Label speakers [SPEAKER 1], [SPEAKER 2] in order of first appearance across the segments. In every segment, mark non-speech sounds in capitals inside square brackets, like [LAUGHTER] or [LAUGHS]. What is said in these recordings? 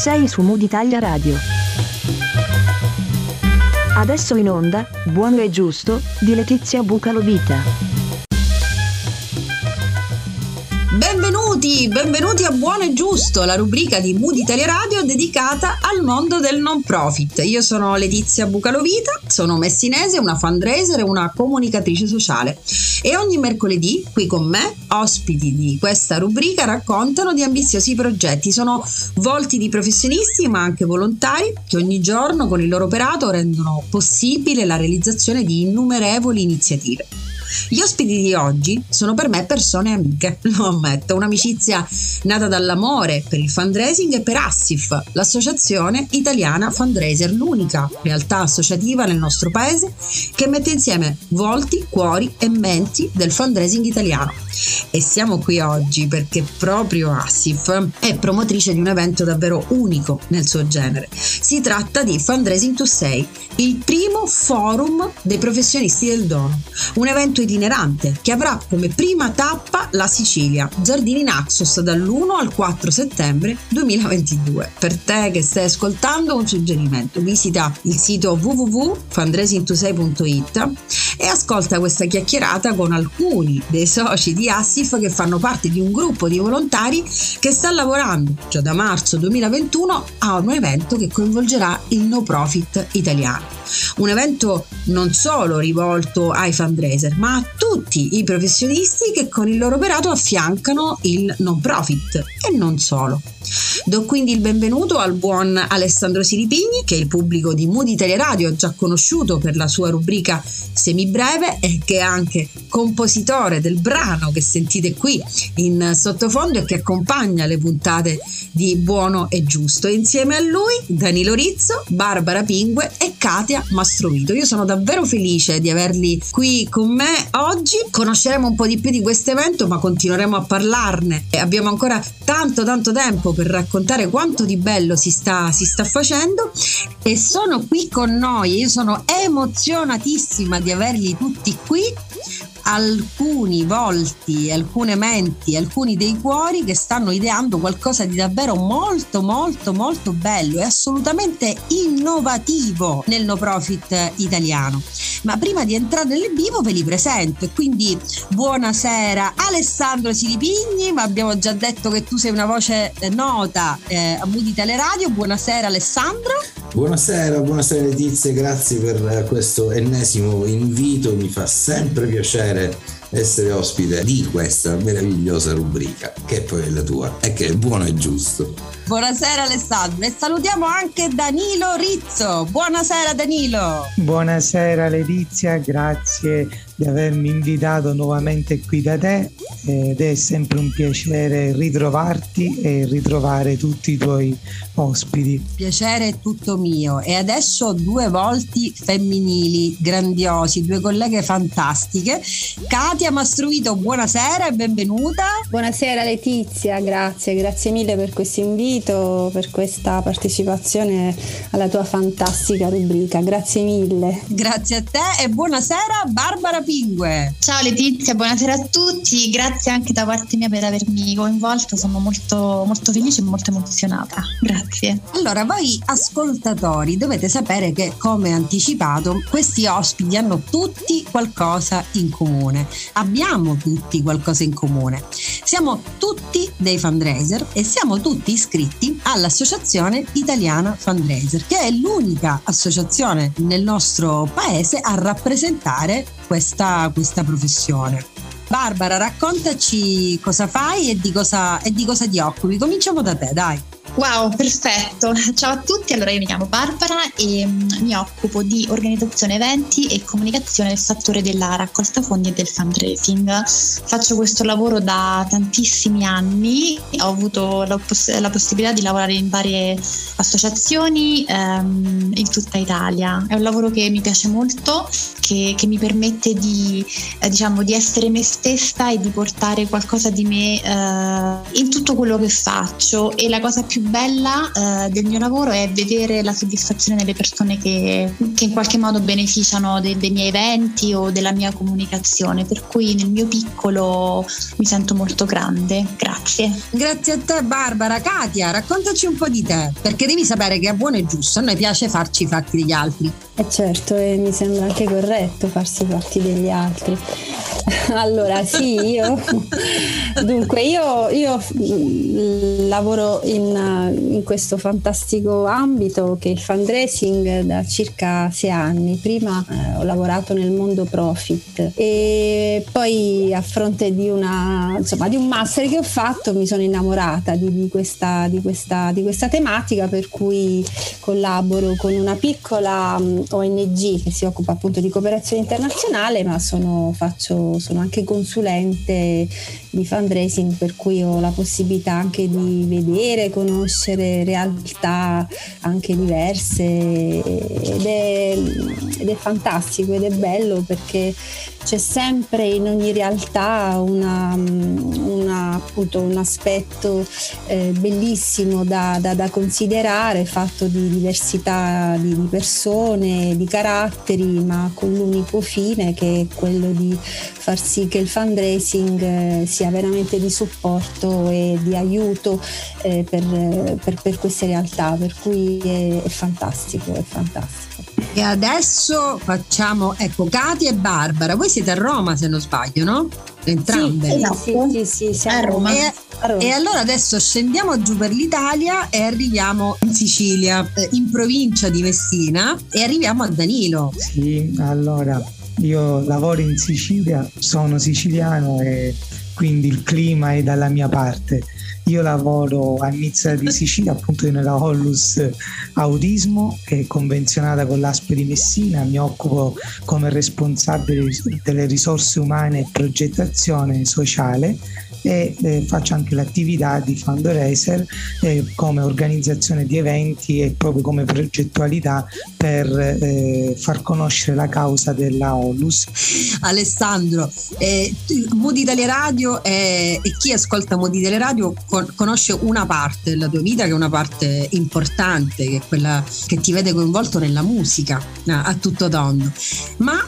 [SPEAKER 1] sei su Mood Italia Radio. Adesso in onda, Buono e Giusto, di Letizia Bucalovita.
[SPEAKER 2] Benvenuti, a Buono e Giusto, la rubrica di Mood Italia Radio dedicata al mondo del non profit. Io sono Letizia Bucalovita, sono messinese, una fundraiser e una comunicatrice sociale e ogni mercoledì qui con me ospiti di questa rubrica raccontano di ambiziosi progetti. Sono volti di professionisti ma anche volontari che ogni giorno con il loro operato rendono possibile la realizzazione di innumerevoli iniziative. Gli ospiti di oggi sono per me persone amiche, [LAUGHS] lo ammetto, un'amicizia nata dall'amore per il fundraising e per Assif, l'associazione italiana fundraiser, l'unica realtà associativa nel nostro paese che mette insieme volti, cuori e menti del fundraising italiano. E siamo qui oggi perché proprio Assif è promotrice di un evento davvero unico nel suo genere. Si tratta di Fundraising to Say, il primo forum dei professionisti del dono, un evento evento itinerante che avrà come prima tappa la Sicilia, Giardini Naxos dall'1 al 4 settembre 2022. Per te che stai ascoltando un suggerimento, visita il sito www.fundraisingtosei.it e ascolta questa chiacchierata con alcuni dei soci di Assif che fanno parte di un gruppo di volontari che sta lavorando già da marzo 2021 a un evento che coinvolgerà il no profit italiano. Un evento non solo rivolto ai fundraiser, ma a tutti i professionisti che con il loro operato affiancano il non profit e non solo. Do quindi il benvenuto al buon Alessandro Siripigni, che il pubblico di Mood Italia Radio ha già conosciuto per la sua rubrica semibreve e che è anche compositore del brano che sentite qui in sottofondo e che accompagna le puntate di Buono e Giusto. Insieme a lui Danilo Rizzo, Barbara Pingue e Katia Mastrovito. Io sono davvero felice di averli qui con me oggi. Conosceremo un po' di più di questo evento, ma continueremo a parlarne. E abbiamo ancora tanto tanto tempo per raccontare quanto di bello si sta, si sta facendo e sono qui con noi. Io sono emozionatissima di averli tutti qui alcuni volti, alcune menti, alcuni dei cuori che stanno ideando qualcosa di davvero molto molto molto bello e assolutamente innovativo nel no profit italiano. Ma prima di entrare nel vivo ve li presento quindi buonasera Alessandro Silipigni, ma abbiamo già detto che tu sei una voce eh, nota eh, a Moody Teleradio. Buonasera Alessandro.
[SPEAKER 3] Buonasera, buonasera Letizia, grazie per questo ennesimo invito, mi fa sempre piacere essere ospite di questa meravigliosa rubrica che poi è la tua e che è buono e giusto.
[SPEAKER 2] Buonasera Alessandro e salutiamo anche Danilo Rizzo. Buonasera Danilo.
[SPEAKER 4] Buonasera Letizia, grazie di avermi invitato nuovamente qui da te ed è sempre un piacere ritrovarti e ritrovare tutti i tuoi ospiti.
[SPEAKER 2] Piacere è tutto mio e adesso due volti femminili grandiosi, due colleghe fantastiche. Katia Mastruito, buonasera e benvenuta.
[SPEAKER 5] Buonasera Letizia, grazie, grazie mille per questo invito, per questa partecipazione alla tua fantastica rubrica. Grazie mille.
[SPEAKER 2] Grazie a te e buonasera Barbara Pingue.
[SPEAKER 6] Ciao Letizia, buonasera a tutti, grazie anche da parte mia per avermi coinvolto, sono molto, molto felice e molto emozionata. Grazie.
[SPEAKER 2] Allora, voi ascoltatori dovete sapere che, come anticipato, questi ospiti hanno tutti qualcosa in comune. Abbiamo tutti qualcosa in comune. Siamo tutti dei fundraiser e siamo tutti iscritti all'Associazione Italiana Fundraiser, che è l'unica associazione nel nostro paese a rappresentare questa, questa professione. Barbara, raccontaci cosa fai e di cosa, e di cosa ti occupi. Cominciamo da te, dai.
[SPEAKER 6] Wow, perfetto. [LAUGHS] Ciao a tutti, allora io mi chiamo Barbara e um, mi occupo di organizzazione eventi e comunicazione nel settore della raccolta fondi e del fundraising. Faccio questo lavoro da tantissimi anni, ho avuto la, poss- la possibilità di lavorare in varie associazioni um, in tutta Italia. È un lavoro che mi piace molto, che, che mi permette di, eh, diciamo, di essere me stessa e di portare qualcosa di me uh, in tutto quello che faccio e la cosa più più bella eh, del mio lavoro è vedere la soddisfazione delle persone che, che in qualche modo beneficiano de, dei miei eventi o della mia comunicazione, per cui nel mio piccolo mi sento molto grande. Grazie.
[SPEAKER 2] Grazie a te Barbara. Katia, raccontaci un po' di te, perché devi sapere che è buono e giusto, a noi piace farci i fatti degli altri.
[SPEAKER 5] E eh certo, e mi sembra anche corretto farsi i fatti degli altri. [LAUGHS] allora, sì, io [LAUGHS] dunque io, io mm, lavoro in, in, questo fantastico ambito che è il fundraising da circa sei anni. Prima eh, ho lavorato nel mondo profit e poi a fronte di, una, insomma, di un master che ho fatto mi sono innamorata di, di, questa, di, questa, di questa tematica per cui collaboro con una piccola mm, ONG che si occupa appunto di cooperazione internazionale ma sono, faccio, sono anche consulente di fundraising per cui ho la possibilità anche di vedere, conoscere realtà anche diverse. Ed è, ed è fantastico ed è bello perché c'è sempre in ogni realtà una, una, appunto, un aspetto eh, bellissimo da, da, da, considerare, fatto di diversità di, di, persone, di caratteri, ma con l'unico fine che è quello di far sì che il fundraising eh, sia veramente di supporto e di aiuto eh, per, per, per, queste realtà, per cui è, è fantastico, è fantastico.
[SPEAKER 2] E adesso facciamo, ecco, Katia e Barbara, voi siete a Roma se non sbaglio, no? Entrambe.
[SPEAKER 5] Sì, esatto. sì, sì, sì, a Roma.
[SPEAKER 2] E, a Roma. e allora adesso scendiamo giù per l'Italia e arriviamo in Sicilia, eh, in provincia di Messina e arriviamo a Danilo.
[SPEAKER 4] Sì, allora io lavoro in Sicilia, sono siciliano e quindi il clima è dalla mia parte. Io lavoro a Nizza di Sicilia, appunto nella Hollus Autismo, che è convenzionata con l'ASP di Messina. Mi occupo come responsabile delle risorse umane e progettazione sociale e eh, faccio anche l'attività di fundraiser eh, come organizzazione di eventi e proprio come progettualità per eh, far conoscere la causa della Onlus.
[SPEAKER 2] Alessandro, eh, Moody Italia Radio e chi ascolta Moody Italia Radio con, conosce una parte della tua vita che è una parte importante, che è quella che ti vede coinvolto nella musica a tutto tondo. Ma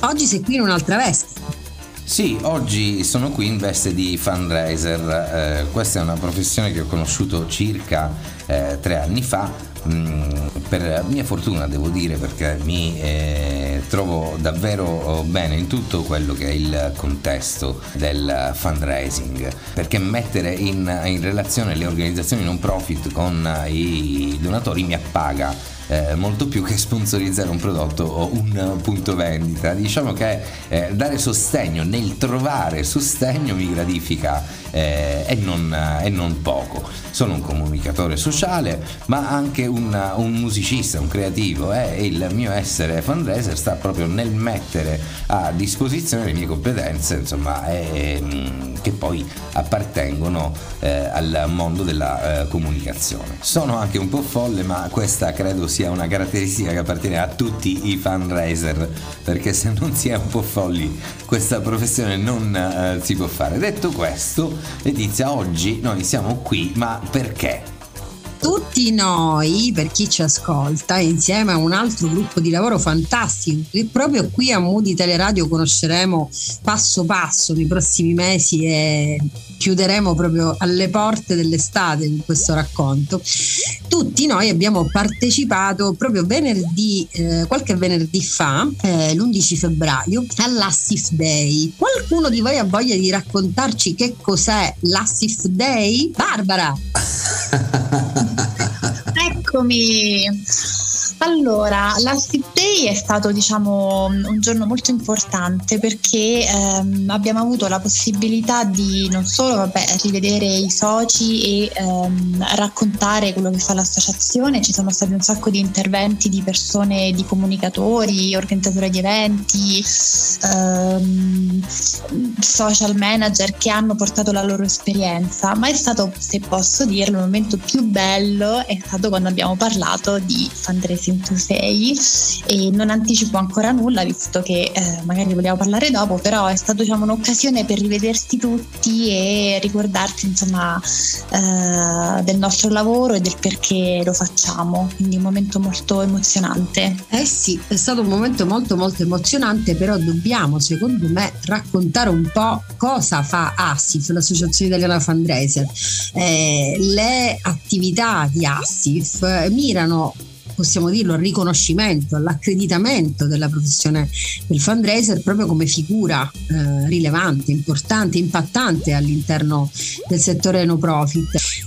[SPEAKER 2] oggi sei qui in un'altra veste
[SPEAKER 7] sì, oggi sono qui in veste di fundraiser. Eh, questa è una professione che ho conosciuto circa eh, tre anni fa. Mm, per mia fortuna devo dire perché mi eh, trovo davvero bene in tutto quello che è il contesto del fundraising perché mettere in, in relazione le organizzazioni non profit con i donatori mi appaga eh, molto più che sponsorizzare un prodotto o un punto vendita. Diciamo che eh, dare sostegno nel trovare sostegno mi gratifica eh, e, non, e, non, poco. Sono un comunicatore sociale, ma anche un, un musicista, un creativo eh, il mio essere fundraiser sta proprio nel mettere a disposizione le mie competenze, insomma, mm, che poi appartengono eh, al mondo della eh, comunicazione. Sono anche un po' folle, ma questa credo sia una caratteristica che appartiene a tutti i fundraiser, perché se non si è un po' folli questa professione non eh, si può fare. Detto questo, Letizia, oggi noi siamo qui, ma perché?
[SPEAKER 2] Tutti noi, per chi ci ascolta, insieme a un altro gruppo di lavoro fantastico, che proprio qui a Moody Teleradio conosceremo passo passo nei prossimi mesi e chiuderemo proprio alle porte dell'estate con questo racconto. Tutti noi abbiamo partecipato proprio venerdì, eh, qualche venerdì fa, eh, l'11 febbraio, all'Assif Day. Qualcuno di voi ha voglia di raccontarci che cos'è l'Assif Day? Barbara! [LAUGHS]
[SPEAKER 6] con mi Allora, la Sleep Day è stato diciamo un giorno molto importante perché ehm, abbiamo avuto la possibilità di non solo vabbè, rivedere i soci e ehm, raccontare quello che fa l'associazione, ci sono stati un sacco di interventi di persone, di comunicatori, organizzatori di eventi, ehm, social manager che hanno portato la loro esperienza, ma è stato, se posso dirlo, il momento più bello è stato quando abbiamo parlato di fundraising in Tu Sei e non anticipo ancora nulla visto che eh, magari vogliamo parlare dopo, però è stata diciamo, un'occasione per rivedersi tutti e ricordarci insomma eh, del nostro lavoro e del perché lo facciamo, quindi un momento molto emozionante.
[SPEAKER 2] Eh sì, è stato un momento molto molto emozionante, però dobbiamo secondo me raccontare un po' cosa fa ASIF, l'Associazione Italiana Fundraiser. Eh, le attività di ASIF mirano possiamo dirlo, al riconoscimento, all'accreditamento della professione del fundraiser proprio come figura eh, rilevante, importante, impattante all'interno del settore no profit.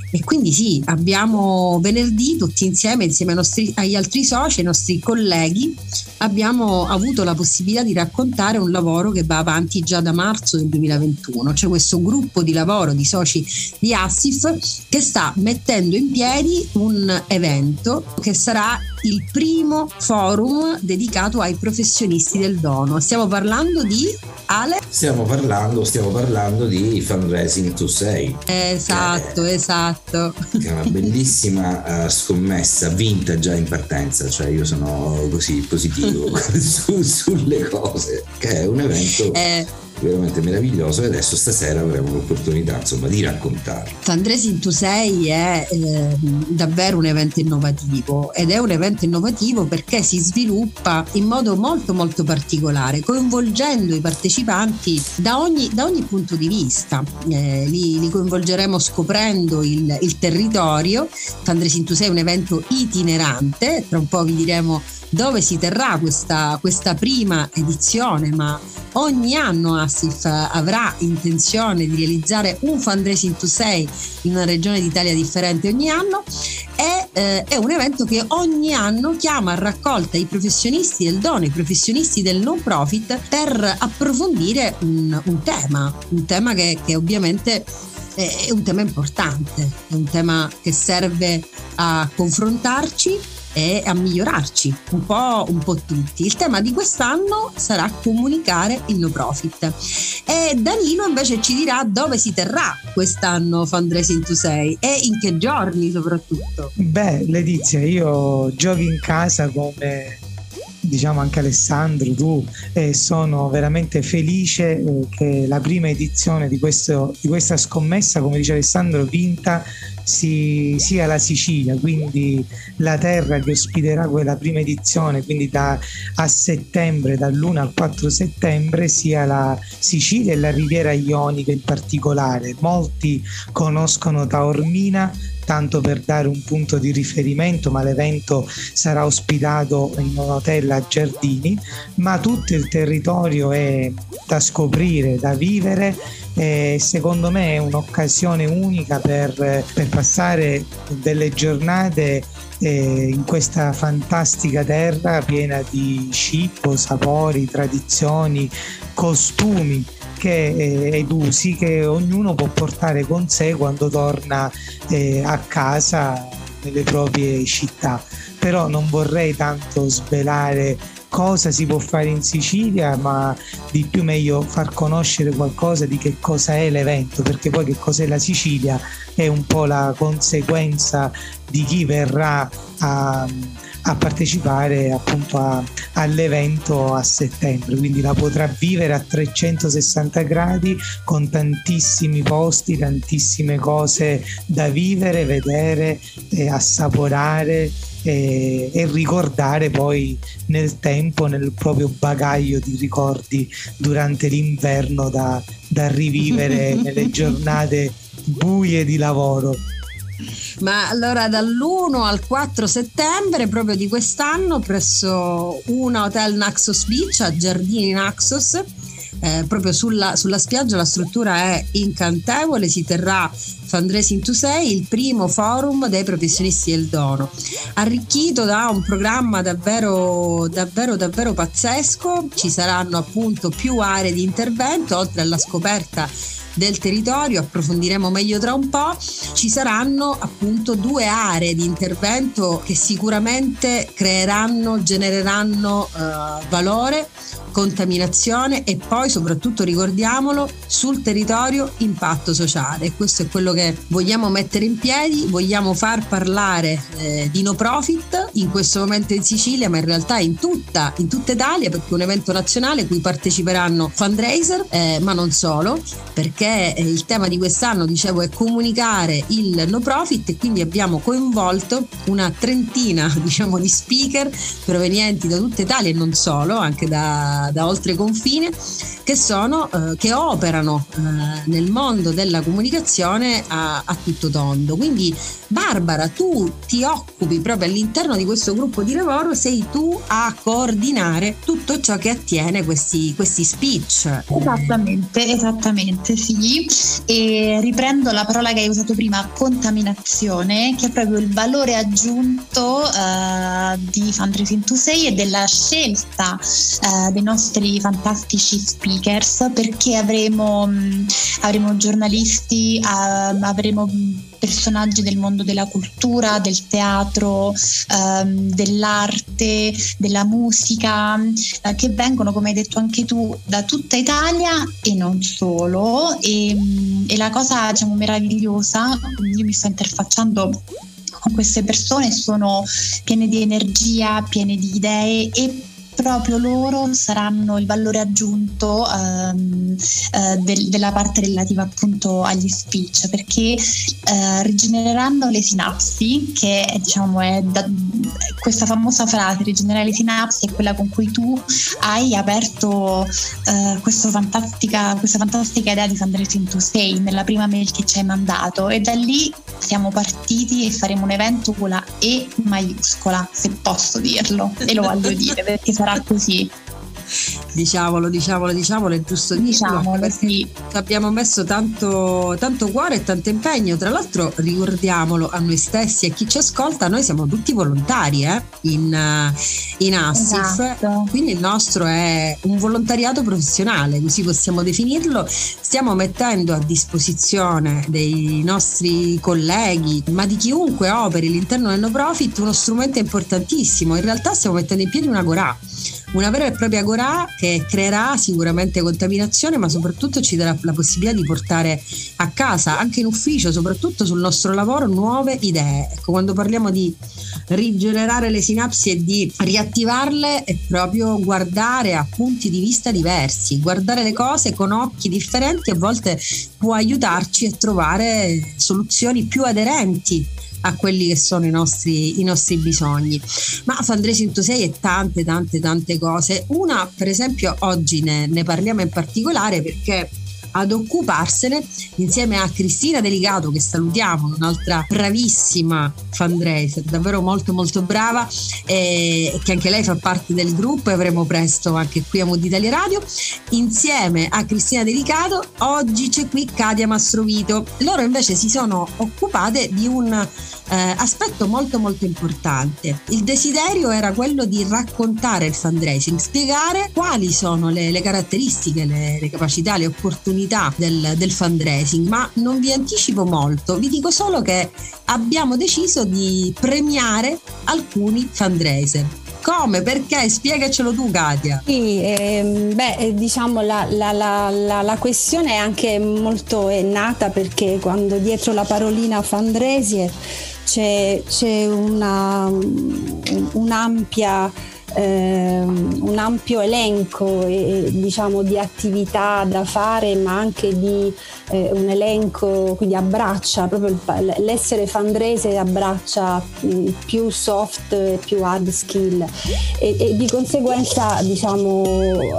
[SPEAKER 2] E quindi sì, abbiamo venerdì tutti insieme, insieme nostri, agli altri soci, ai nostri colleghi, abbiamo avuto la possibilità di raccontare un lavoro che va avanti già da marzo del 2021. C'è questo gruppo di lavoro di soci di Assif che sta mettendo in piedi un evento che sarà il primo forum dedicato ai professionisti del dono. Stiamo parlando di Ale?
[SPEAKER 3] Stiamo parlando, stiamo parlando di Fundraising to Say.
[SPEAKER 2] Esatto, che esatto.
[SPEAKER 3] Che è una bellissima uh, scommessa vinta già in partenza, cioè io sono così positivo [LAUGHS] [LAUGHS] su, sulle cose, che è un evento... Eh veramente meraviglioso e adesso stasera avremo l'opportunità insomma di raccontare.
[SPEAKER 2] Fundraising to Say è eh, davvero un evento innovativo ed è un evento innovativo perché si sviluppa in modo molto molto particolare coinvolgendo i partecipanti da ogni, da ogni punto di vista eh, li, li, coinvolgeremo scoprendo il, il territorio Fundraising to Say è un evento itinerante tra un po' vi diremo dove si terrà questa, questa prima edizione, ma ogni anno Assif avrà intenzione di realizzare un fundraising to say in una regione d'Italia differente ogni anno. È, eh, è, un evento che ogni anno chiama a raccolta i professionisti del dono, i professionisti del non profit per approfondire un, un tema, un tema che, che ovviamente è un tema importante, è un tema che serve a confrontarci e a migliorarci un po', un po' tutti. Il tema di quest'anno sarà comunicare il no profit. E Danilo invece ci dirà dove si terrà quest'anno Fundraising to Say e in che giorni soprattutto.
[SPEAKER 4] Beh, Letizia, io giochi in casa come diciamo anche Alessandro, tu, e sono veramente felice eh, che la prima edizione di, questo, di questa scommessa, come dice Alessandro, vinta si, sia la Sicilia, quindi la terra che ospiterà quella prima edizione, quindi da, a settembre, dall'1 al 4 settembre, sia la Sicilia e la Riviera Ionica in particolare. Molti conoscono Taormina tanto per dare un punto di riferimento, ma l'evento sarà ospitato in un hotel a Giardini, ma tutto il territorio è da scoprire, da vivere e secondo me è un'occasione unica per, per passare delle giornate eh, in questa fantastica terra piena di cibo, sapori, tradizioni, costumi che, eh, ed usi che ognuno può portare con sé quando torna eh, a casa nelle proprie città. Però non vorrei tanto svelare cosa si può fare in Sicilia, ma di più meglio far conoscere qualcosa di che cosa è l'evento, perché poi che cos'è la Sicilia è un po' la conseguenza di chi verrà a, a partecipare appunto a, all'evento a settembre, quindi la potrà vivere a 360 gradi con tantissimi posti, tantissime cose da vivere, vedere, e assaporare e, e, ricordare poi nel tempo, nel proprio bagaglio di ricordi durante l'inverno da, da rivivere [LAUGHS] nelle giornate buie di lavoro.
[SPEAKER 2] Ma allora dall'1 al 4 settembre proprio di quest'anno presso una hotel Naxos Beach a Giardini Naxos eh, proprio sulla, sulla, spiaggia la struttura è incantevole, si terrà Fundraising to Say, il primo forum dei professionisti del dono, arricchito da un programma davvero, davvero, davvero pazzesco, ci saranno appunto più aree di intervento, oltre alla scoperta del territorio, approfondiremo meglio tra un po', ci saranno appunto due aree di intervento che sicuramente creeranno, genereranno eh, valore contaminazione e poi soprattutto ricordiamolo sul territorio impatto sociale. Questo è quello che vogliamo mettere in piedi, vogliamo far parlare eh, di no profit in questo momento in Sicilia ma in realtà in tutta, in tutta Italia perché è un evento nazionale cui parteciperanno fundraiser eh, ma non solo perché eh, il tema di quest'anno dicevo è comunicare il no profit e quindi abbiamo coinvolto una trentina [LAUGHS] diciamo di speaker provenienti da tutta Italia e non solo anche da, da oltre confine che sono eh, che operano eh, nel mondo della comunicazione a, a tutto tondo. Quindi Barbara tu ti occupi proprio all'interno di questo gruppo di lavoro sei tu a coordinare tutto ciò che attiene questi, questi speech.
[SPEAKER 6] Esattamente esattamente sì e riprendo la parola che hai usato prima contaminazione che è proprio il valore aggiunto uh, di Fundraising e della scelta uh, dei nostri fantastici speakers perché avremo, um, avremo giornalisti uh, avremo personaggi del mondo della cultura, del teatro, um, dell'arte, della musica, uh, che vengono, come hai detto anche tu, da tutta Italia e non solo. E, um, e la cosa diciamo, meravigliosa, io mi sto interfacciando con queste persone, sono piene di energia, piene di idee e proprio loro saranno il valore aggiunto um, uh, del, della parte relativa appunto agli speech perché uh, rigenereranno le sinapsi che diciamo è da, questa famosa frase rigenerare le sinapsi è quella con cui tu hai aperto uh, questa fantastica questa fantastica idea di fundraising to stay nella prima mail che ci hai mandato e da lì siamo partiti e faremo un evento con la E maiuscola se posso dirlo e lo voglio dire perché sarà [LAUGHS] sarà così.
[SPEAKER 2] Diciamolo, diciamolo, diciamolo, è giusto
[SPEAKER 6] diciamolo, dirlo sì.
[SPEAKER 2] abbiamo messo tanto, tanto cuore e tanto impegno. Tra l'altro, ricordiamolo a noi stessi e a chi ci ascolta, noi siamo tutti volontari eh, in, in ASSIF,
[SPEAKER 6] esatto.
[SPEAKER 2] quindi il nostro è un volontariato professionale, così possiamo definirlo. Stiamo mettendo a disposizione dei nostri colleghi, ma di chiunque operi all'interno del no profit, uno strumento importantissimo. In realtà stiamo mettendo in piedi una Gorà una vera e propria Agorà che creerà sicuramente contaminazione, ma soprattutto ci darà la possibilità di portare a casa, anche in ufficio, soprattutto sul nostro lavoro, nuove idee. Ecco, quando parliamo di rigenerare le sinapsi e di riattivarle è proprio guardare a punti di vista diversi, guardare le cose con occhi differenti a volte può aiutarci a trovare soluzioni più aderenti a quelli che sono i nostri, i nostri bisogni. Ma Fundraising to 6 è tante, tante, tante cose. Una, per esempio, oggi ne, ne parliamo in particolare perché ad occuparsene insieme a Cristina Delicato che salutiamo, un'altra bravissima fundraiser, davvero molto molto brava e che anche lei fa parte del gruppo e avremo presto anche qui a Mood Italia Radio. Insieme a Cristina Delicato oggi c'è qui Katia Mastrovito. Loro invece si sono occupate di un eh, aspetto molto molto importante. Il desiderio era quello di raccontare il fundraising, spiegare quali sono le, le caratteristiche, le, le capacità, le opportunità del, del fundraising, ma non vi anticipo molto, vi dico solo che abbiamo deciso di premiare alcuni fundraiser. Come? Perché? Spiegacelo tu, Katia.
[SPEAKER 5] Sì, ehm, beh, eh, diciamo la, la, la, la, questione è anche molto è nata perché quando dietro la parolina fundraiser c'è, c'è una, un'ampia ehm, un ampio elenco eh, diciamo, di attività da fare, ma anche di eh, un elenco, quindi abbraccia proprio il, l'essere fandrese abbraccia mh, più soft e più hard skill. E, e di conseguenza diciamo,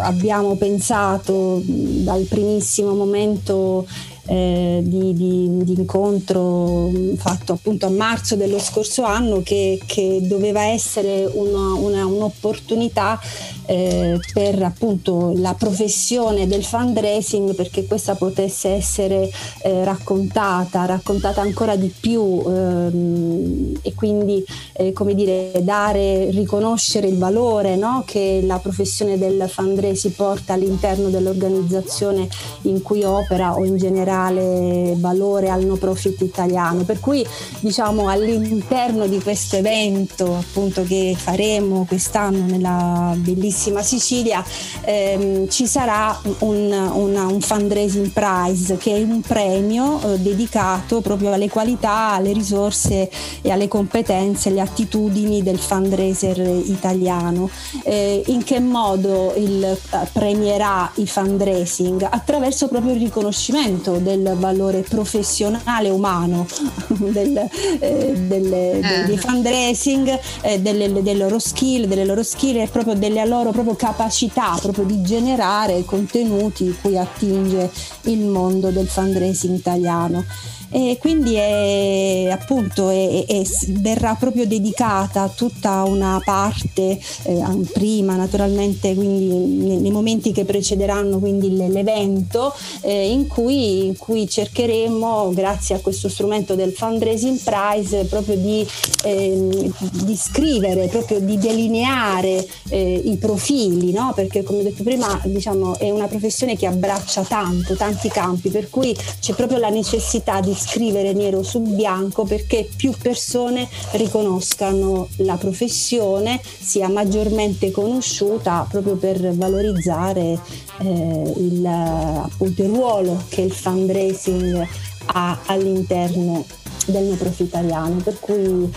[SPEAKER 5] abbiamo pensato dal primissimo momento eh, di, di, di, incontro fatto appunto a marzo dello scorso anno che, che doveva essere una, una, un'opportunità eh, per appunto la professione del fundraising perché questa potesse essere eh, raccontata, raccontata ancora di più ehm, e quindi eh, come dire dare, riconoscere il valore no, che la professione del fundraising porta all'interno dell'organizzazione in cui opera o in generale valore al no profit italiano. Per cui diciamo all'interno di questo evento appunto che faremo quest'anno nella bellissima Sicilia ehm, ci sarà un, una, un, fundraising prize che è un premio eh, dedicato proprio alle qualità, alle risorse e alle competenze, alle attitudini del fundraiser italiano. Eh, in che modo il, eh, premierà i fundraising? Attraverso proprio il riconoscimento del valore professionale umano [LAUGHS] del, eh, delle, eh. dei fundraising, eh, delle, delle, loro skill, delle loro skill e proprio delle loro proprio capacità proprio di generare contenuti cui attinge il mondo del fundraising italiano e quindi è, appunto è, è, verrà proprio dedicata tutta una parte eh, prima naturalmente quindi nei, nei, momenti che precederanno quindi l'evento eh, in, cui, in, cui, cercheremo grazie a questo strumento del fundraising prize proprio di, eh, di scrivere proprio di delineare eh, i profili no? perché come ho detto prima diciamo è una professione che abbraccia tanto tanti campi per cui c'è proprio la necessità di scrivere nero su bianco perché più persone riconoscano la professione, sia maggiormente conosciuta proprio per valorizzare eh, il, appunto, il ruolo che il fundraising ha all'interno del no profitariano. Per cui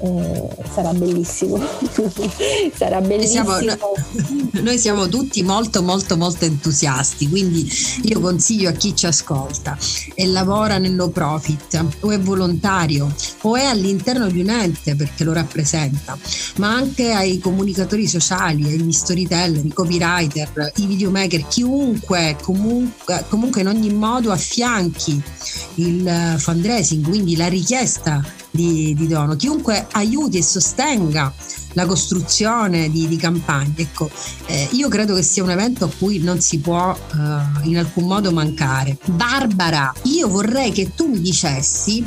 [SPEAKER 5] eh, sarà bellissimo. [LAUGHS] sarà bellissimo.
[SPEAKER 2] Siamo, [LAUGHS] noi siamo tutti molto molto molto entusiasti, quindi io consiglio a chi ci ascolta e lavora nel no profit o è volontario o è all'interno di un ente perché lo rappresenta, ma anche ai comunicatori sociali, agli storyteller, i copywriter, i videomaker, chiunque comunque, comunque in ogni modo affianchi il fundraising, quindi la richiesta di, di dono, chiunque aiuti e sostenga la costruzione di, di campagne. Ecco, eh, io credo che sia un evento a cui non si può eh, in alcun modo mancare. Barbara, io vorrei che tu mi dicessi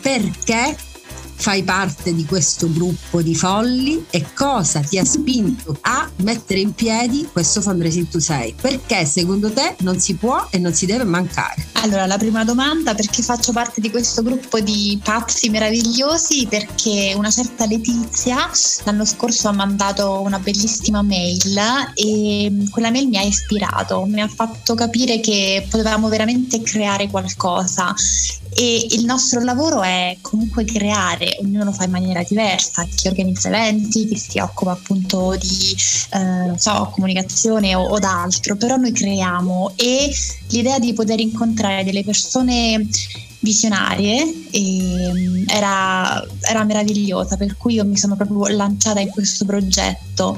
[SPEAKER 2] perché fai parte di questo gruppo di folli e cosa ti ha spinto a mettere in piedi questo fundraising to sei? Perché secondo te non si può e non si deve mancare?
[SPEAKER 6] Allora, la prima domanda, perché faccio parte di questo gruppo di pazzi meravigliosi? Perché una certa Letizia l'anno scorso ha mandato una bellissima mail e quella mail mi ha ispirato, mi ha fatto capire che potevamo veramente creare qualcosa e il nostro lavoro è comunque creare, ognuno lo fa in maniera diversa, chi organizza eventi, chi si occupa appunto di eh, so, comunicazione o, o d'altro, però noi creiamo. E l'idea di poter incontrare delle persone visionarie e era, era, meravigliosa per cui io mi sono proprio lanciata in questo progetto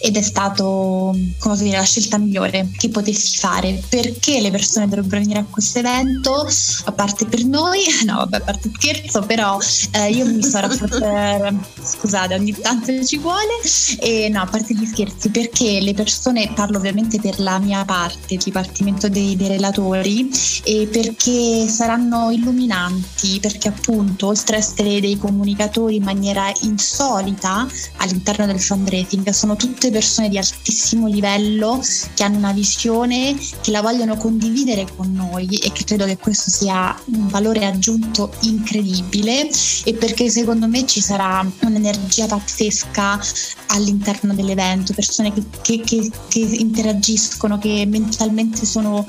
[SPEAKER 6] ed è stato come dire la scelta migliore che potessi fare. Perché le persone dovrebbero venire a questo evento a parte per noi [LAUGHS] no vabbè a parte scherzo però eh, io mi sono [LAUGHS] rapportata scusate ogni tanto ci vuole. E no a parte gli scherzi perché le persone parlo ovviamente per la mia parte il dipartimento dei, dei relatori e perché saranno illuminati illuminanti perché appunto oltre a essere dei comunicatori in maniera insolita all'interno del fundraising sono tutte persone di altissimo livello che hanno una visione che la vogliono condividere con noi e che credo che questo sia un valore aggiunto incredibile e perché secondo me ci sarà un'energia pazzesca all'interno dell'evento, persone che, che, che, che interagiscono, che mentalmente sono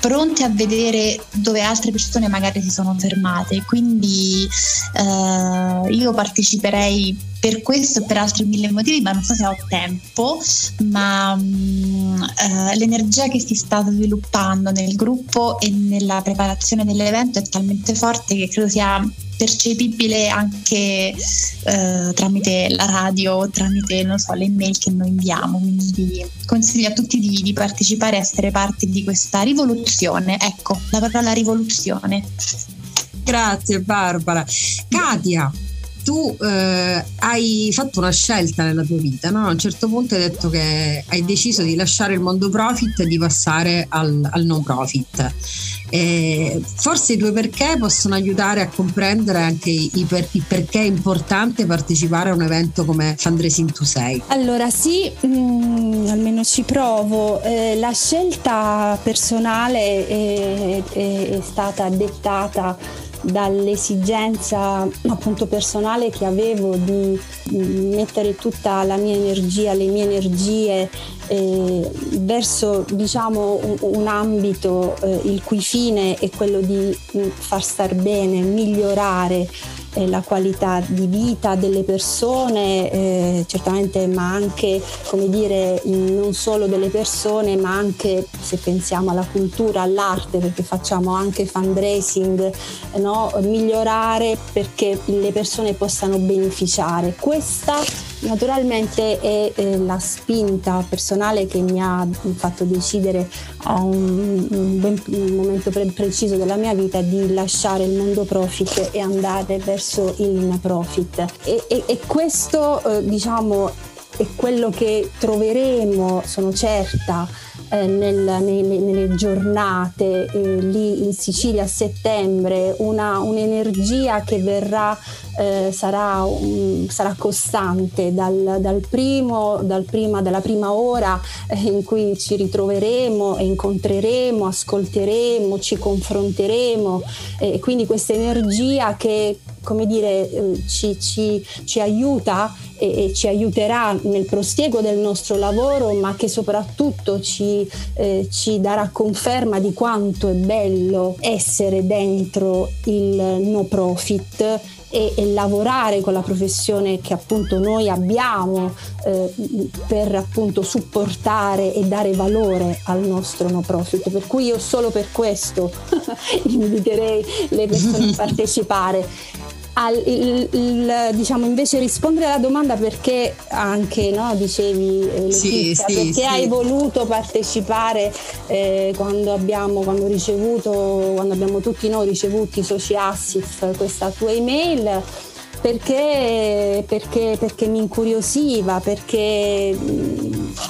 [SPEAKER 6] pronte a vedere dove altre persone magari si sono fermate. Quindi eh, io parteciperei per questo e per altri mille motivi, ma non so se ho tempo, ma mm, eh, l'energia che si sta sviluppando nel gruppo e nella preparazione dell'evento è talmente forte che credo sia percepibile anche eh, tramite la radio, tramite non so, le mail che noi inviamo. Quindi consiglio a tutti di, di partecipare essere parte di questa rivoluzione. Ecco, la parola rivoluzione.
[SPEAKER 2] Grazie Barbara. Katia, tu eh, hai fatto una scelta nella tua vita, no? a un certo punto hai detto che hai deciso di lasciare il mondo profit e di passare al, al non profit. eh, forse i tuoi perché possono aiutare a comprendere anche i, per, il perché è importante partecipare a un evento come Fundraising to Say.
[SPEAKER 5] Allora sì, mh, mm, almeno ci provo. Eh, la scelta personale è, è, è stata dettata dall'esigenza appunto personale che avevo di mettere tutta la mia energia, le mie energie eh, verso diciamo un, un ambito eh, il cui fine è quello di mm, far star bene, migliorare la qualità di vita delle persone, eh, certamente ma anche come dire non solo delle persone ma anche se pensiamo alla cultura, all'arte perché facciamo anche fundraising, no? migliorare perché le persone possano beneficiare. Questa naturalmente è eh, la spinta personale che mi ha fatto decidere a un, un, un momento pre- preciso della mia vita di lasciare il mondo profit e andare verso il profit. E, e, e questo eh, diciamo è quello che troveremo, sono certa, eh, nel, nelle, nelle, giornate eh, lì in Sicilia a settembre, una, un'energia che verrà, eh, sarà, um, sarà, costante dal, dal primo, dal prima, dalla prima ora eh, in cui ci ritroveremo incontreremo, ascolteremo, ci confronteremo. E quindi questa energia che come dire, eh, ci, ci, ci aiuta e, e, ci aiuterà nel prosieguo del nostro lavoro, ma che soprattutto ci, eh, ci darà conferma di quanto è bello essere dentro il no profit e, e, lavorare con la professione che appunto noi abbiamo eh, per appunto supportare e dare valore al nostro no profit. Per cui io solo per questo [LAUGHS] inviterei le persone a partecipare al, il, il, diciamo invece rispondere alla domanda perché anche no, dicevi eh,
[SPEAKER 2] sì, sì,
[SPEAKER 5] perché
[SPEAKER 2] sì.
[SPEAKER 5] hai voluto partecipare eh, quando abbiamo quando ricevuto quando abbiamo tutti noi ricevuti Soci Assif questa tua email perché, perché, perché mi incuriosiva perché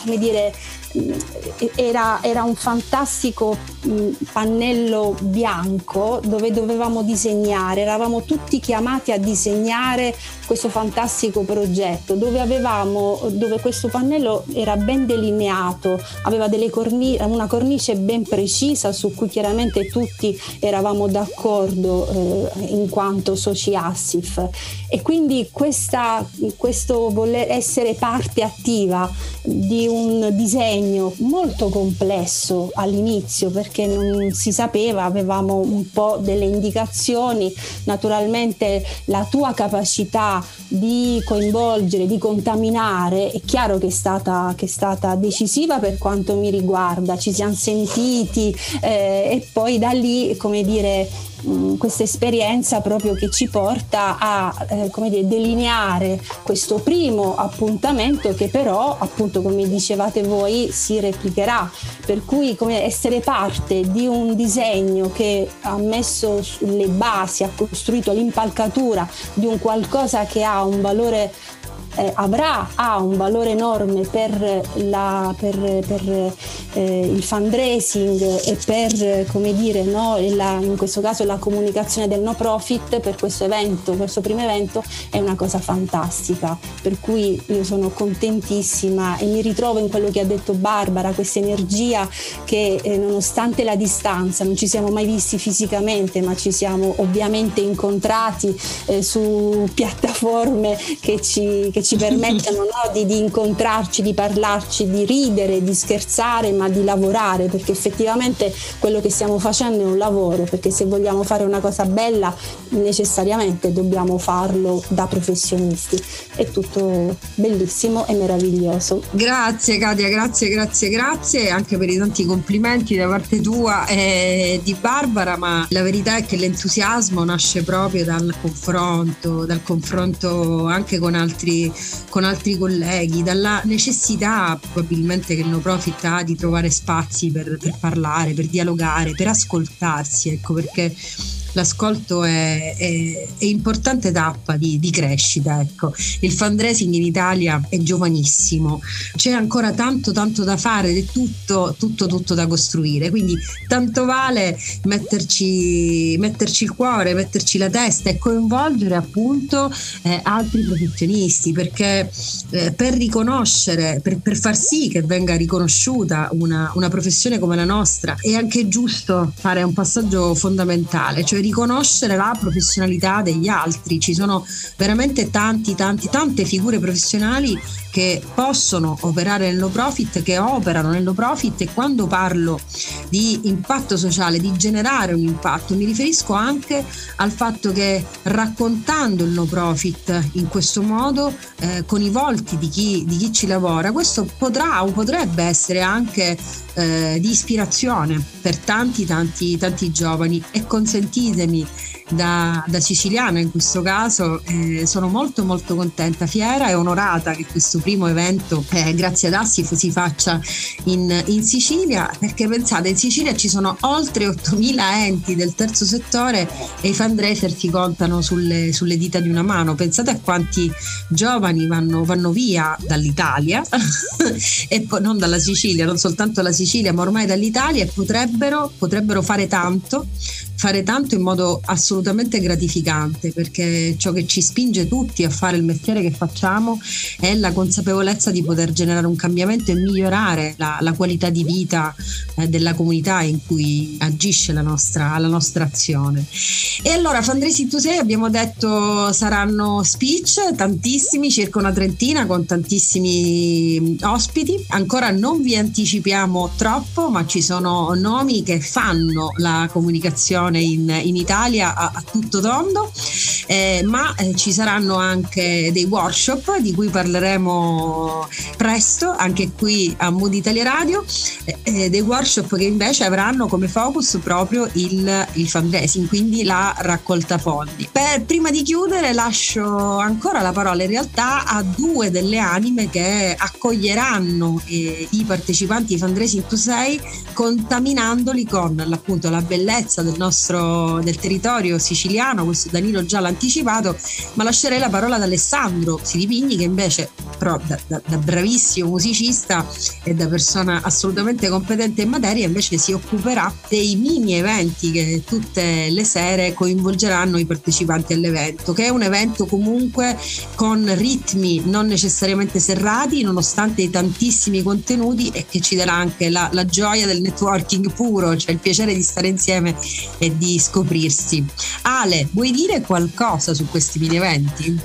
[SPEAKER 5] come dire era, era un fantastico mm, pannello bianco dove dovevamo disegnare, eravamo tutti chiamati a disegnare questo fantastico progetto dove avevamo, dove questo pannello era ben delineato, aveva corni- una cornice ben precisa su cui chiaramente tutti eravamo d'accordo eh, in quanto soci Assif e quindi questa, questo voler essere parte attiva di un disegno molto complesso all'inizio perché non si sapeva, avevamo un po' delle indicazioni, naturalmente la tua capacità di coinvolgere, di contaminare è chiaro che è stata, che è stata decisiva per quanto mi riguarda, ci siamo sentiti eh, e poi da lì come dire Mm, questa esperienza proprio che ci porta a eh, come dire, delineare questo primo appuntamento che però appunto come dicevate voi si replicherà. Per cui come essere parte di un disegno che ha messo le basi ha costruito l'impalcatura di un qualcosa che ha un valore eh, avrà ha un valore enorme per, la, per, per eh, il fundraising e per come dire no, la, in questo caso la comunicazione del no profit per questo evento, questo primo evento è una cosa fantastica. Per cui io sono contentissima e mi ritrovo in quello che ha detto Barbara, questa energia che eh, nonostante la distanza non ci siamo mai visti fisicamente ma ci siamo ovviamente incontrati eh, su piattaforme che ci, che ci permettono no, di, di, incontrarci, di parlarci, di ridere, di scherzare, ma di lavorare, perché effettivamente quello che stiamo facendo è un lavoro, perché se vogliamo fare una cosa bella necessariamente dobbiamo farlo da professionisti. È tutto bellissimo e meraviglioso.
[SPEAKER 2] Grazie Katia, grazie, grazie, grazie anche per i tanti complimenti da parte tua e di Barbara, ma la verità è che l'entusiasmo nasce proprio dal confronto, dal confronto anche con altri con altri colleghi, dalla necessità probabilmente che il no profit ha di trovare spazi per, per parlare, per dialogare, per ascoltarsi, ecco perché l'ascolto è, è, è importante tappa di, di crescita. Ecco. Il fundraising in Italia è giovanissimo, c'è ancora tanto tanto da fare ed è tutto, tutto, tutto da costruire, quindi tanto vale metterci, metterci il cuore, metterci la testa e coinvolgere appunto eh, altri professionisti perché eh, per riconoscere, per, per, far sì che venga riconosciuta una, una professione come la nostra è anche giusto fare un passaggio fondamentale, cioè riconoscere la professionalità degli altri. Ci sono veramente tanti, tanti, tante figure professionali che possono operare nel no profit, che operano nel no profit e quando parlo di impatto sociale, di generare un impatto, mi riferisco anche al fatto che raccontando il no profit in questo modo, eh, con i volti di chi, di chi ci lavora, questo potrà o potrebbe essere anche eh, di ispirazione per tanti tanti tanti giovani e amis. Da, da siciliana in questo caso eh, sono molto molto contenta, fiera e onorata che questo primo evento eh, grazie ad Assif si faccia in, in, Sicilia perché pensate in Sicilia ci sono oltre 8.000 enti del terzo settore e i fundraiser si contano sulle, sulle dita di una mano. Pensate a quanti giovani vanno, vanno via dall'Italia [LAUGHS] e poi non dalla Sicilia non soltanto dalla Sicilia ma ormai dall'Italia e potrebbero, potrebbero fare tanto fare tanto in modo assolutamente gratificante perché ciò che ci spinge tutti a fare il mestiere che facciamo è la consapevolezza di poter generare un cambiamento e migliorare la, la qualità di vita eh, della comunità in cui agisce la nostra, la nostra azione. E allora Fundraising to Say abbiamo detto saranno speech, tantissimi, circa una trentina con tantissimi mm, ospiti. Ancora non vi anticipiamo troppo, ma ci sono nomi che fanno la comunicazione in, in Italia a, tutto tondo, eh, ma eh, ci saranno anche dei workshop di cui parleremo presto, anche qui a Mood Italia Radio, eh, eh, dei workshop che invece avranno come focus proprio il, il fundraising, quindi la raccolta fondi. Per, prima di chiudere lascio ancora la parola in realtà a due delle anime che accoglieranno eh, i partecipanti di Fundraising to Say contaminandoli con appunto la bellezza del nostro, del territorio siciliano, questo Danilo già l'ha anticipato, ma lascerei la parola ad Alessandro Siripigni che invece però da, da, da, bravissimo musicista e da persona assolutamente competente in materia invece si occuperà dei mini eventi che tutte le sere coinvolgeranno i partecipanti all'evento che è un evento comunque con ritmi non necessariamente serrati nonostante i tantissimi contenuti e che ci darà anche la, la gioia del networking puro cioè il piacere di stare insieme e di scoprirsi. Ale, vuoi dire qualcosa su questi mini eventi?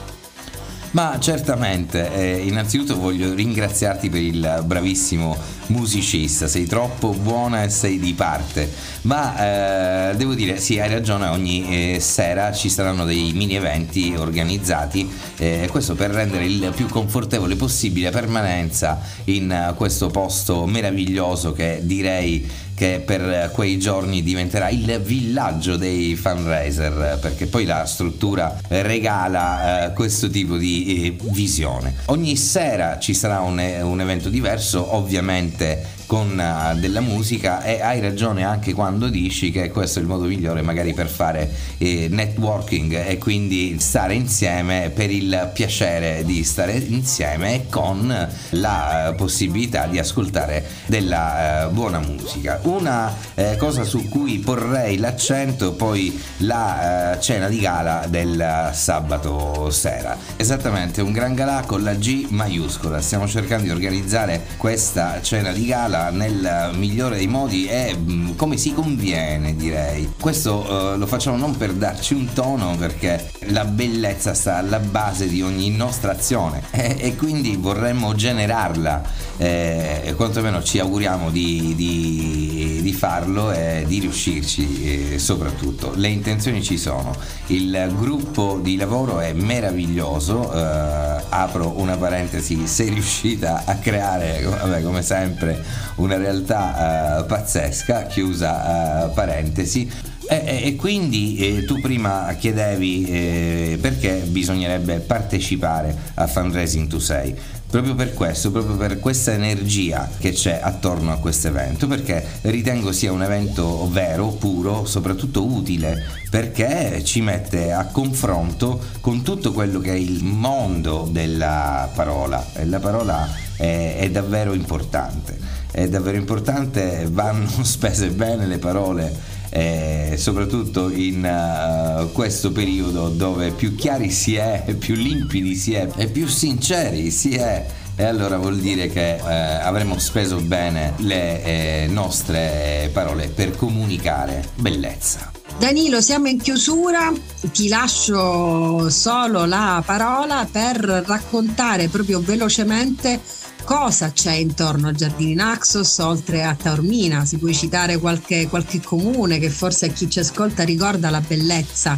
[SPEAKER 7] Ma certamente, eh, innanzitutto voglio ringraziarti per il bravissimo musicista, sei troppo buona e sei di parte, ma eh, devo dire sì, hai ragione, ogni eh, sera ci saranno dei mini eventi organizzati, eh, questo per rendere il più confortevole possibile permanenza in questo posto meraviglioso che direi che per quei giorni diventerà il villaggio dei fundraiser perché poi la struttura regala eh, questo tipo di eh, visione. Ogni sera ci sarà un, un evento diverso, ovviamente て con uh, della musica e hai ragione anche quando dici che questo è il modo migliore magari per fare eh, networking e quindi stare insieme per il piacere di stare insieme con la uh, possibilità di ascoltare della uh, buona musica. Una eh, cosa su cui porrei l'accento poi la cena di gala del sabato sera. Esattamente, un gran galà con la G maiuscola. Stiamo cercando di organizzare questa cena di gala nel migliore dei modi e mm, come si conviene direi. Questo uh, lo facciamo non per darci un tono perché la bellezza sta alla base di ogni nostra azione [LAUGHS] e, e quindi vorremmo generarla eh, quantomeno ci auguriamo di, di, di farlo e di riuscirci eh, soprattutto. Le intenzioni ci sono, il gruppo di lavoro è meraviglioso, eh, apro una parentesi, sei riuscita a creare vabbè, come sempre una realtà uh, pazzesca, chiusa uh, parentesi. E, e quindi eh, tu prima chiedevi eh, perché bisognerebbe partecipare a Fundraising to Say. Proprio per questo, proprio per questa energia che c'è attorno a questo evento, perché ritengo sia un evento vero, puro, soprattutto utile, perché ci mette a confronto con tutto quello che è il mondo della parola. E la parola è, è davvero importante, è davvero importante, vanno [LAUGHS] spese bene le parole eh, soprattutto in uh, questo periodo dove più chiari si è, [LAUGHS] più limpidi si è e più sinceri si è e allora vuol dire che eh, avremo speso bene le eh, nostre parole per comunicare bellezza.
[SPEAKER 2] Danilo, siamo in chiusura, ti lascio solo la parola per raccontare proprio velocemente cosa c'è intorno a Giardini Naxos oltre a Taormina? Si può citare qualche, qualche, comune che forse a chi ci ascolta ricorda la bellezza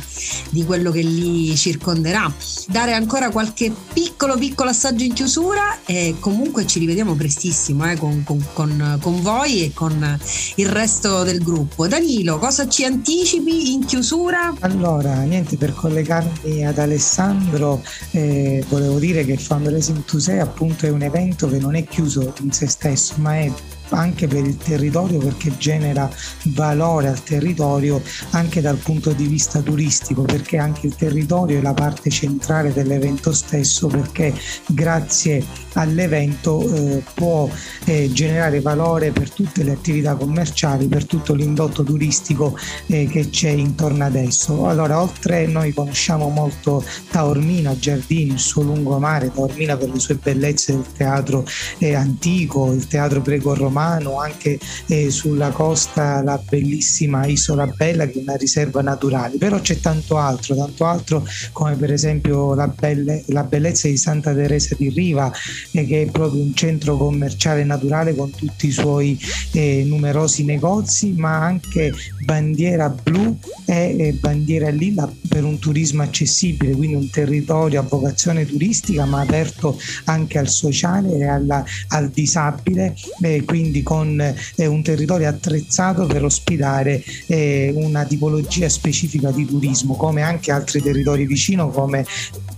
[SPEAKER 2] di quello che li circonderà. Dare ancora qualche piccolo piccolo assaggio in chiusura e comunque ci rivediamo prestissimo eh, con, con, con, con, voi e con il resto del gruppo. Danilo, cosa ci anticipi in chiusura?
[SPEAKER 4] Allora, niente, per collegarmi ad Alessandro, eh, volevo dire che Fundraising to Say appunto è un evento che non è chiuso in se stesso, ma è anche per il territorio perché genera valore al territorio anche dal punto di vista turistico perché anche il territorio è la parte centrale dell'evento stesso perché grazie all'evento eh, può eh, generare valore per tutte le attività commerciali, per tutto l'indotto turistico eh, che c'è intorno ad esso. Allora, oltre noi conosciamo molto Taormina, Giardini, il suo lungomare, Taormina per le sue bellezze del teatro eh, antico, il teatro greco-romano, anche eh, sulla costa la bellissima Isola Bella che è una riserva naturale, però c'è tanto altro, tanto altro come per esempio la, belle, la bellezza di Santa Teresa di Riva, che è proprio un centro commerciale naturale con tutti i suoi eh, numerosi negozi, ma anche bandiera blu e eh, bandiera lilla per un turismo accessibile, quindi un territorio a vocazione turistica ma aperto anche al sociale e alla, al disabile, eh, quindi con eh, un territorio attrezzato per ospitare eh, una tipologia specifica di turismo, come anche altri territori vicino come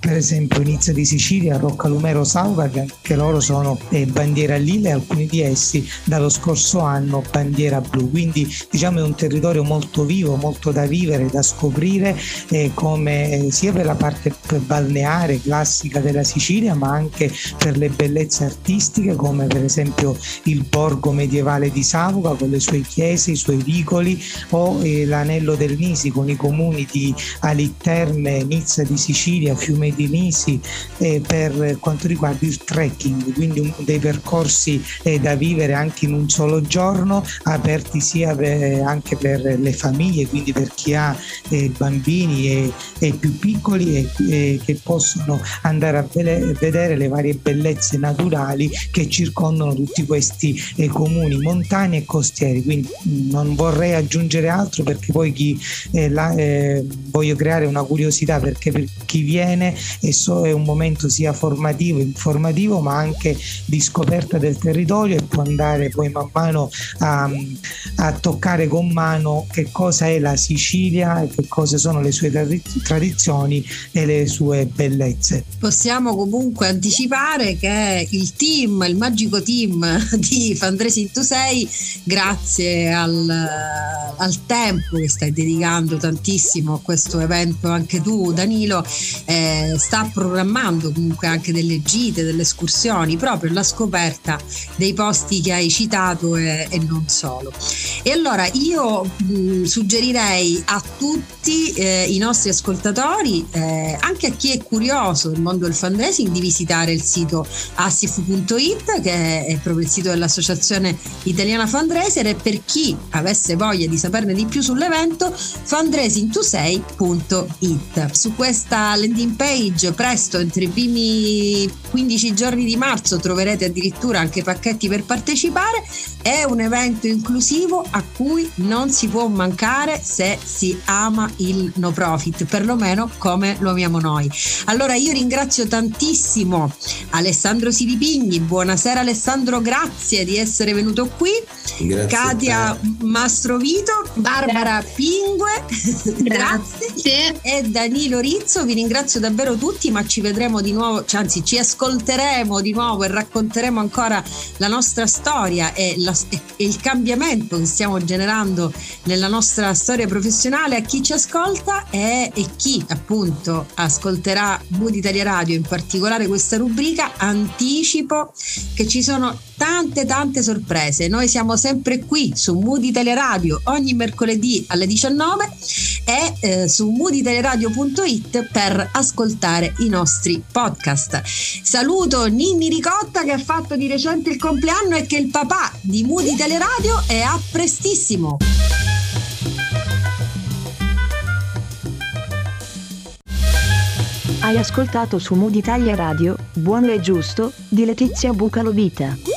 [SPEAKER 4] per esempio Inizia di Sicilia, Roccalumero Sauga, che anche loro sono eh, bandiera lilla e alcuni di essi dallo scorso anno bandiera blu. Quindi diciamo è un territorio molto vivo, molto da vivere, da scoprire, eh, come, eh, sia per la parte balneare classica della Sicilia, ma anche per le bellezze artistiche, come per esempio il borgo medievale di Sauga con le sue chiese, i suoi vicoli, o eh, l'anello del Nisi con i comuni di Alitterme, Nizza di Sicilia, Fiume di Nisi eh, per quanto riguarda il trekking, quindi un, dei percorsi eh, da vivere anche in un solo giorno, aperti sia per, anche per le famiglie, quindi per chi ha eh, bambini e, e, più piccoli e, e, che possono andare a vedere le varie bellezze naturali che circondano tutti questi eh, comuni montani e costieri. Quindi non vorrei aggiungere altro perché poi chi eh, la, eh, voglio creare una curiosità perché per chi viene esso è un momento sia formativo, informativo, ma anche di scoperta del territorio e può andare poi man mano a, a toccare con mano che cosa è la Sicilia e che cosa sono le sue tradizioni e le sue bellezze.
[SPEAKER 2] Possiamo comunque anticipare che il team, il magico team di Fandresi Tu Sei, grazie al, al tempo che stai dedicando tantissimo a questo evento anche tu Danilo, eh, sta programmando comunque anche delle gite, delle escursioni, proprio la scoperta dei posti che hai citato e, e non solo. E allora io mh, suggerirei a tutti eh, i nostri ascoltatori, eh, anche a chi è curioso del mondo del fundraising, di visitare il sito assif.it che è proprio il sito dell'Associazione Italiana Fundraiser e per chi avesse voglia di saperne di più sull'evento fundraising2sei.it. Su questa landing page backstage presto, entro i primi 15 giorni di marzo troverete addirittura anche pacchetti per partecipare. È un evento inclusivo a cui non si può mancare se si ama il no profit, perlomeno come lo amiamo noi. Allora io ringrazio tantissimo Alessandro Silipigni, buonasera Alessandro, grazie di essere venuto qui.
[SPEAKER 3] Grazie
[SPEAKER 2] Katia Mastrovito, Barbara Pingue, [LAUGHS]
[SPEAKER 6] Grazie.
[SPEAKER 2] e Danilo Rizzo. Vi ringrazio davvero tutti, ma ci vedremo di nuovo, cioè, anzi ci ascolteremo di nuovo e racconteremo ancora la nostra storia e, la- e il cambiamento che stiamo generando nella nostra storia professionale a chi ci ascolta e, e chi appunto ascolterà Mood Italia Radio, in particolare questa rubrica, anticipo che ci sono tante tante sorprese. Noi siamo sempre qui su Mood Italia Radio ogni mercoledì alle 19 e eh, su mooditaliaradio.it per ascoltare i nostri podcast. Saluto Ninni Ricotta che ha fatto di recente il compleanno e che il papà di Mood Italia Radio è a prestissimo.
[SPEAKER 1] Hai ascoltato su Mood Italia Radio, Buono e Giusto, di Letizia Bucalovita.